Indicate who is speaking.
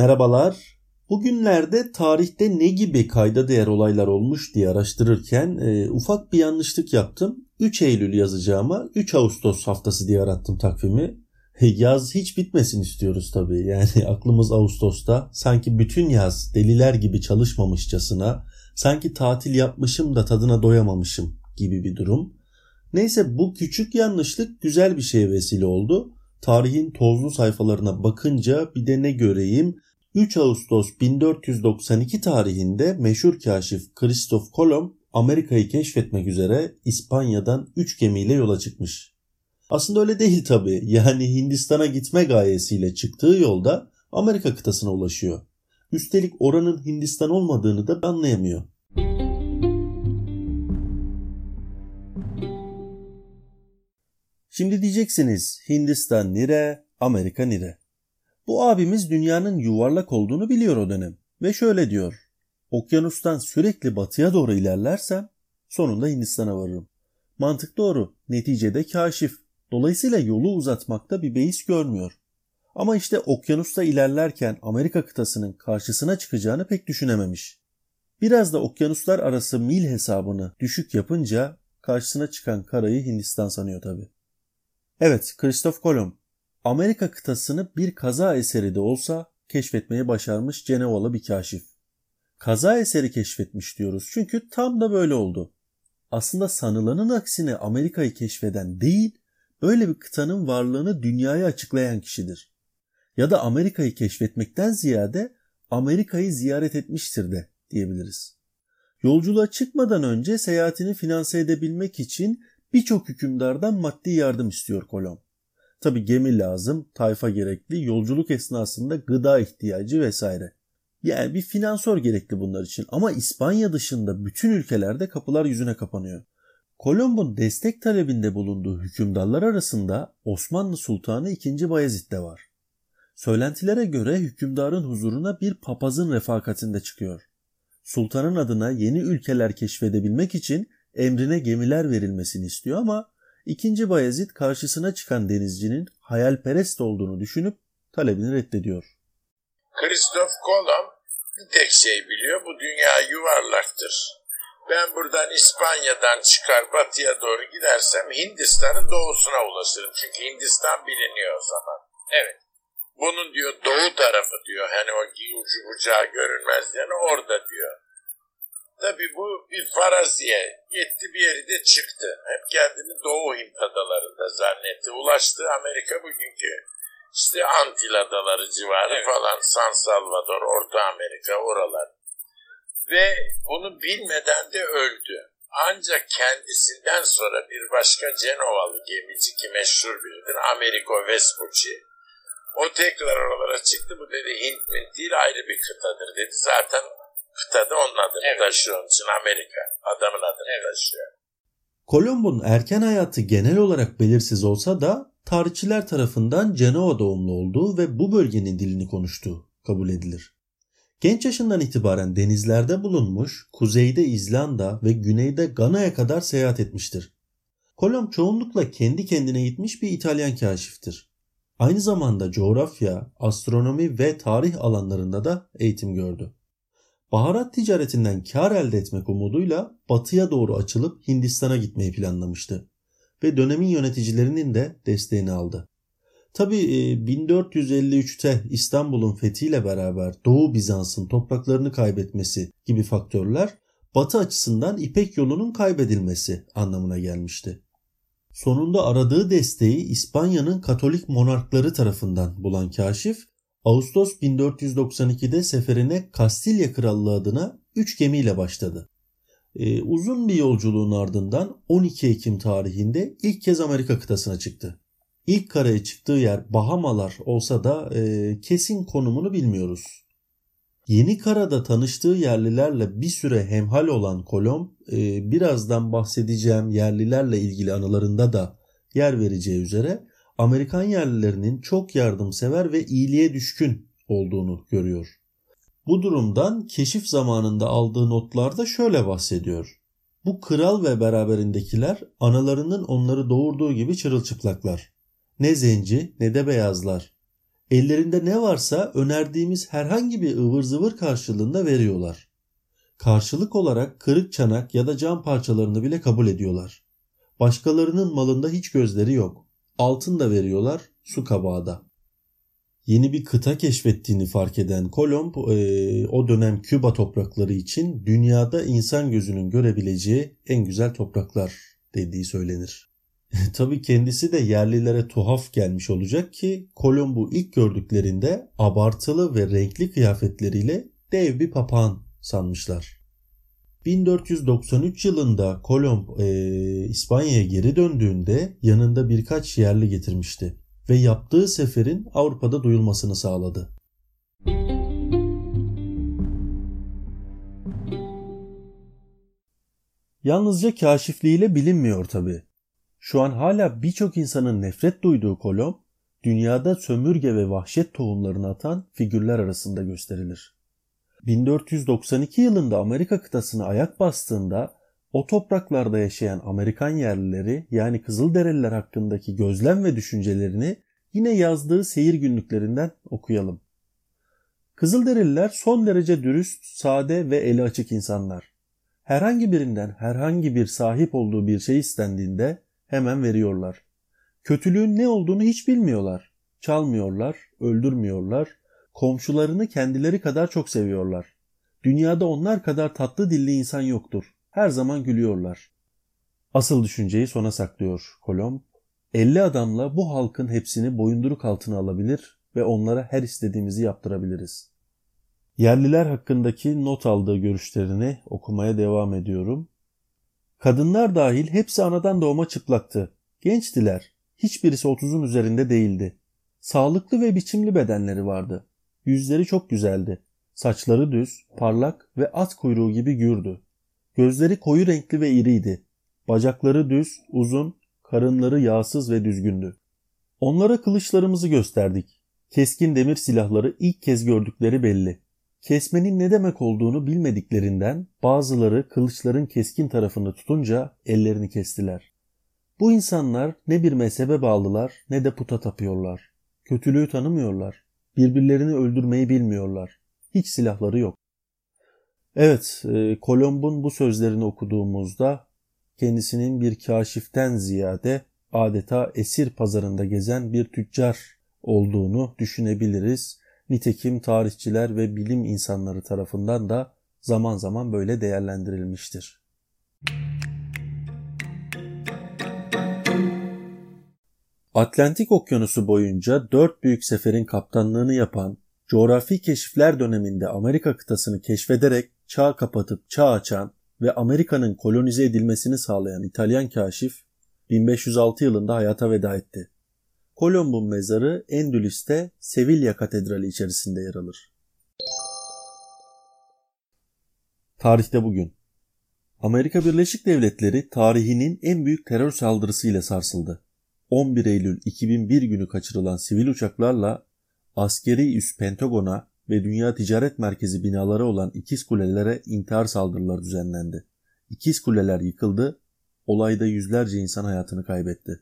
Speaker 1: Merhabalar. Bugünlerde tarihte ne gibi kayda değer olaylar olmuş diye araştırırken e, ufak bir yanlışlık yaptım. 3 Eylül yazacağıma 3 Ağustos haftası diye arattım takvimi. Yaz hiç bitmesin istiyoruz tabii. Yani aklımız Ağustos'ta. Sanki bütün yaz deliler gibi çalışmamışçasına, sanki tatil yapmışım da tadına doyamamışım gibi bir durum. Neyse bu küçük yanlışlık güzel bir şeye vesile oldu. Tarihin tozlu sayfalarına bakınca bir de ne göreyim? 3 Ağustos 1492 tarihinde meşhur kaşif Kristof Kolomb Amerika'yı keşfetmek üzere İspanya'dan 3 gemiyle yola çıkmış. Aslında öyle değil tabi. Yani Hindistan'a gitme gayesiyle çıktığı yolda Amerika kıtasına ulaşıyor. Üstelik oranın Hindistan olmadığını da anlayamıyor. Şimdi diyeceksiniz Hindistan nire, Amerika nire. Bu abimiz dünyanın yuvarlak olduğunu biliyor o dönem ve şöyle diyor. Okyanustan sürekli batıya doğru ilerlersem sonunda Hindistan'a varırım. Mantık doğru. Neticede kaşif. Dolayısıyla yolu uzatmakta bir beis görmüyor. Ama işte okyanusta ilerlerken Amerika kıtasının karşısına çıkacağını pek düşünememiş. Biraz da okyanuslar arası mil hesabını düşük yapınca karşısına çıkan karayı Hindistan sanıyor tabi. Evet, Kristof Kolomb Amerika kıtasını bir kaza eseri de olsa keşfetmeyi başarmış Cenevalı bir kaşif. Kaza eseri keşfetmiş diyoruz çünkü tam da böyle oldu. Aslında sanılanın aksine Amerika'yı keşfeden değil, böyle bir kıtanın varlığını dünyaya açıklayan kişidir. Ya da Amerika'yı keşfetmekten ziyade Amerika'yı ziyaret etmiştir de diyebiliriz. Yolculuğa çıkmadan önce seyahatini finanse edebilmek için birçok hükümdardan maddi yardım istiyor Kolomb. Tabi gemi lazım, tayfa gerekli, yolculuk esnasında gıda ihtiyacı vesaire. Yani bir finansör gerekli bunlar için ama İspanya dışında bütün ülkelerde kapılar yüzüne kapanıyor. Kolomb'un destek talebinde bulunduğu hükümdarlar arasında Osmanlı Sultanı II. Bayezid de var. Söylentilere göre hükümdarın huzuruna bir papazın refakatinde çıkıyor. Sultanın adına yeni ülkeler keşfedebilmek için emrine gemiler verilmesini istiyor ama İkinci Bayezid karşısına çıkan denizcinin hayalperest olduğunu düşünüp talebini reddediyor.
Speaker 2: Kristof Kolomb bir tek şey biliyor bu dünya yuvarlaktır. Ben buradan İspanya'dan çıkar batıya doğru gidersem Hindistan'ın doğusuna ulaşırım. Çünkü Hindistan biliniyor o zaman. Evet. Bunun diyor doğu tarafı diyor. Hani o ucu bucağı görünmez yani orada diyor. Tabi bu bir faraziye. Gitti bir yeri de çıktı. Hep kendini Doğu Hint adalarında zannetti. Ulaştı Amerika bugünkü işte Antil adaları civarı evet. falan San Salvador, Orta Amerika oralar. Ve bunu bilmeden de öldü. Ancak kendisinden sonra bir başka Cenovalı gemici ki meşhur biridir Americo Vespucci. O tekrar oralara çıktı. Bu dedi Hint mi değil ayrı bir kıtadır dedi. Zaten kıtada onun adını evet. taşıyor. Onun için Amerika adamın adını evet. taşıyor.
Speaker 1: Kolomb'un erken hayatı genel olarak belirsiz olsa da tarihçiler tarafından Cenova doğumlu olduğu ve bu bölgenin dilini konuştuğu kabul edilir. Genç yaşından itibaren denizlerde bulunmuş, kuzeyde İzlanda ve güneyde Gana'ya kadar seyahat etmiştir. Kolomb çoğunlukla kendi kendine gitmiş bir İtalyan kaşiftir. Aynı zamanda coğrafya, astronomi ve tarih alanlarında da eğitim gördü. Baharat ticaretinden kar elde etmek umuduyla batıya doğru açılıp Hindistan'a gitmeyi planlamıştı ve dönemin yöneticilerinin de desteğini aldı. Tabi 1453'te e, İstanbul'un fethiyle beraber Doğu Bizans'ın topraklarını kaybetmesi gibi faktörler Batı açısından İpek yolunun kaybedilmesi anlamına gelmişti. Sonunda aradığı desteği İspanya'nın Katolik monarkları tarafından bulan kaşif Ağustos 1492'de seferine Kastilya Krallığı adına 3 gemiyle başladı. Ee, uzun bir yolculuğun ardından 12 Ekim tarihinde ilk kez Amerika kıtasına çıktı. İlk karaya çıktığı yer Bahamalar olsa da e, kesin konumunu bilmiyoruz. Yeni karada tanıştığı yerlilerle bir süre hemhal olan Kolomb e, birazdan bahsedeceğim yerlilerle ilgili anılarında da yer vereceği üzere Amerikan yerlilerinin çok yardımsever ve iyiliğe düşkün olduğunu görüyor. Bu durumdan keşif zamanında aldığı notlarda şöyle bahsediyor. Bu kral ve beraberindekiler analarının onları doğurduğu gibi çırılçıplaklar. Ne zenci ne de beyazlar. Ellerinde ne varsa önerdiğimiz herhangi bir ıvır zıvır karşılığında veriyorlar. Karşılık olarak kırık çanak ya da cam parçalarını bile kabul ediyorlar. Başkalarının malında hiç gözleri yok. Altın da veriyorlar, su kabağı da. Yeni bir kıta keşfettiğini fark eden Kolomb e, o dönem Küba toprakları için dünyada insan gözünün görebileceği en güzel topraklar dediği söylenir. Tabii kendisi de yerlilere tuhaf gelmiş olacak ki Kolomb'u ilk gördüklerinde abartılı ve renkli kıyafetleriyle dev bir papağan sanmışlar. 1493 yılında Kolomb e, İspanya'ya geri döndüğünde yanında birkaç yerli getirmişti ve yaptığı seferin Avrupa'da duyulmasını sağladı. Yalnızca kaşifliğiyle bilinmiyor tabi. Şu an hala birçok insanın nefret duyduğu Kolomb, dünyada sömürge ve vahşet tohumlarını atan figürler arasında gösterilir. 1492 yılında Amerika kıtasına ayak bastığında o topraklarda yaşayan Amerikan yerlileri yani Kızılderililer hakkındaki gözlem ve düşüncelerini yine yazdığı seyir günlüklerinden okuyalım. Kızılderililer son derece dürüst, sade ve eli açık insanlar. Herhangi birinden herhangi bir sahip olduğu bir şey istendiğinde hemen veriyorlar. Kötülüğün ne olduğunu hiç bilmiyorlar. Çalmıyorlar, öldürmüyorlar, komşularını kendileri kadar çok seviyorlar. Dünyada onlar kadar tatlı dilli insan yoktur. Her zaman gülüyorlar. Asıl düşünceyi sona saklıyor Kolomb. 50 adamla bu halkın hepsini boyunduruk altına alabilir ve onlara her istediğimizi yaptırabiliriz. Yerliler hakkındaki not aldığı görüşlerini okumaya devam ediyorum. Kadınlar dahil hepsi anadan doğma çıplaktı. Gençtiler. Hiçbirisi otuzun üzerinde değildi. Sağlıklı ve biçimli bedenleri vardı. Yüzleri çok güzeldi. Saçları düz, parlak ve at kuyruğu gibi gürdü. Gözleri koyu renkli ve iriydi. Bacakları düz, uzun, karınları yağsız ve düzgündü. Onlara kılıçlarımızı gösterdik. Keskin demir silahları ilk kez gördükleri belli. Kesmenin ne demek olduğunu bilmediklerinden bazıları kılıçların keskin tarafını tutunca ellerini kestiler. Bu insanlar ne bir mezhebe bağlılar ne de puta tapıyorlar. Kötülüğü tanımıyorlar. Birbirlerini öldürmeyi bilmiyorlar. Hiç silahları yok. Evet, e, Kolomb'un bu sözlerini okuduğumuzda kendisinin bir kaşiften ziyade adeta esir pazarında gezen bir tüccar olduğunu düşünebiliriz. Nitekim tarihçiler ve bilim insanları tarafından da zaman zaman böyle değerlendirilmiştir. Atlantik Okyanusu boyunca dört büyük seferin kaptanlığını yapan, coğrafi keşifler döneminde Amerika kıtasını keşfederek çağ kapatıp çağ açan ve Amerika'nın kolonize edilmesini sağlayan İtalyan kaşif 1506 yılında hayata veda etti. Kolomb'un mezarı Endülüs'te Sevilla Katedrali içerisinde yer alır. Tarihte bugün Amerika Birleşik Devletleri tarihinin en büyük terör saldırısıyla sarsıldı. 11 Eylül 2001 günü kaçırılan sivil uçaklarla askeri üs Pentagon'a ve Dünya Ticaret Merkezi binaları olan ikiz kulelere intihar saldırıları düzenlendi. İkiz kuleler yıkıldı, olayda yüzlerce insan hayatını kaybetti.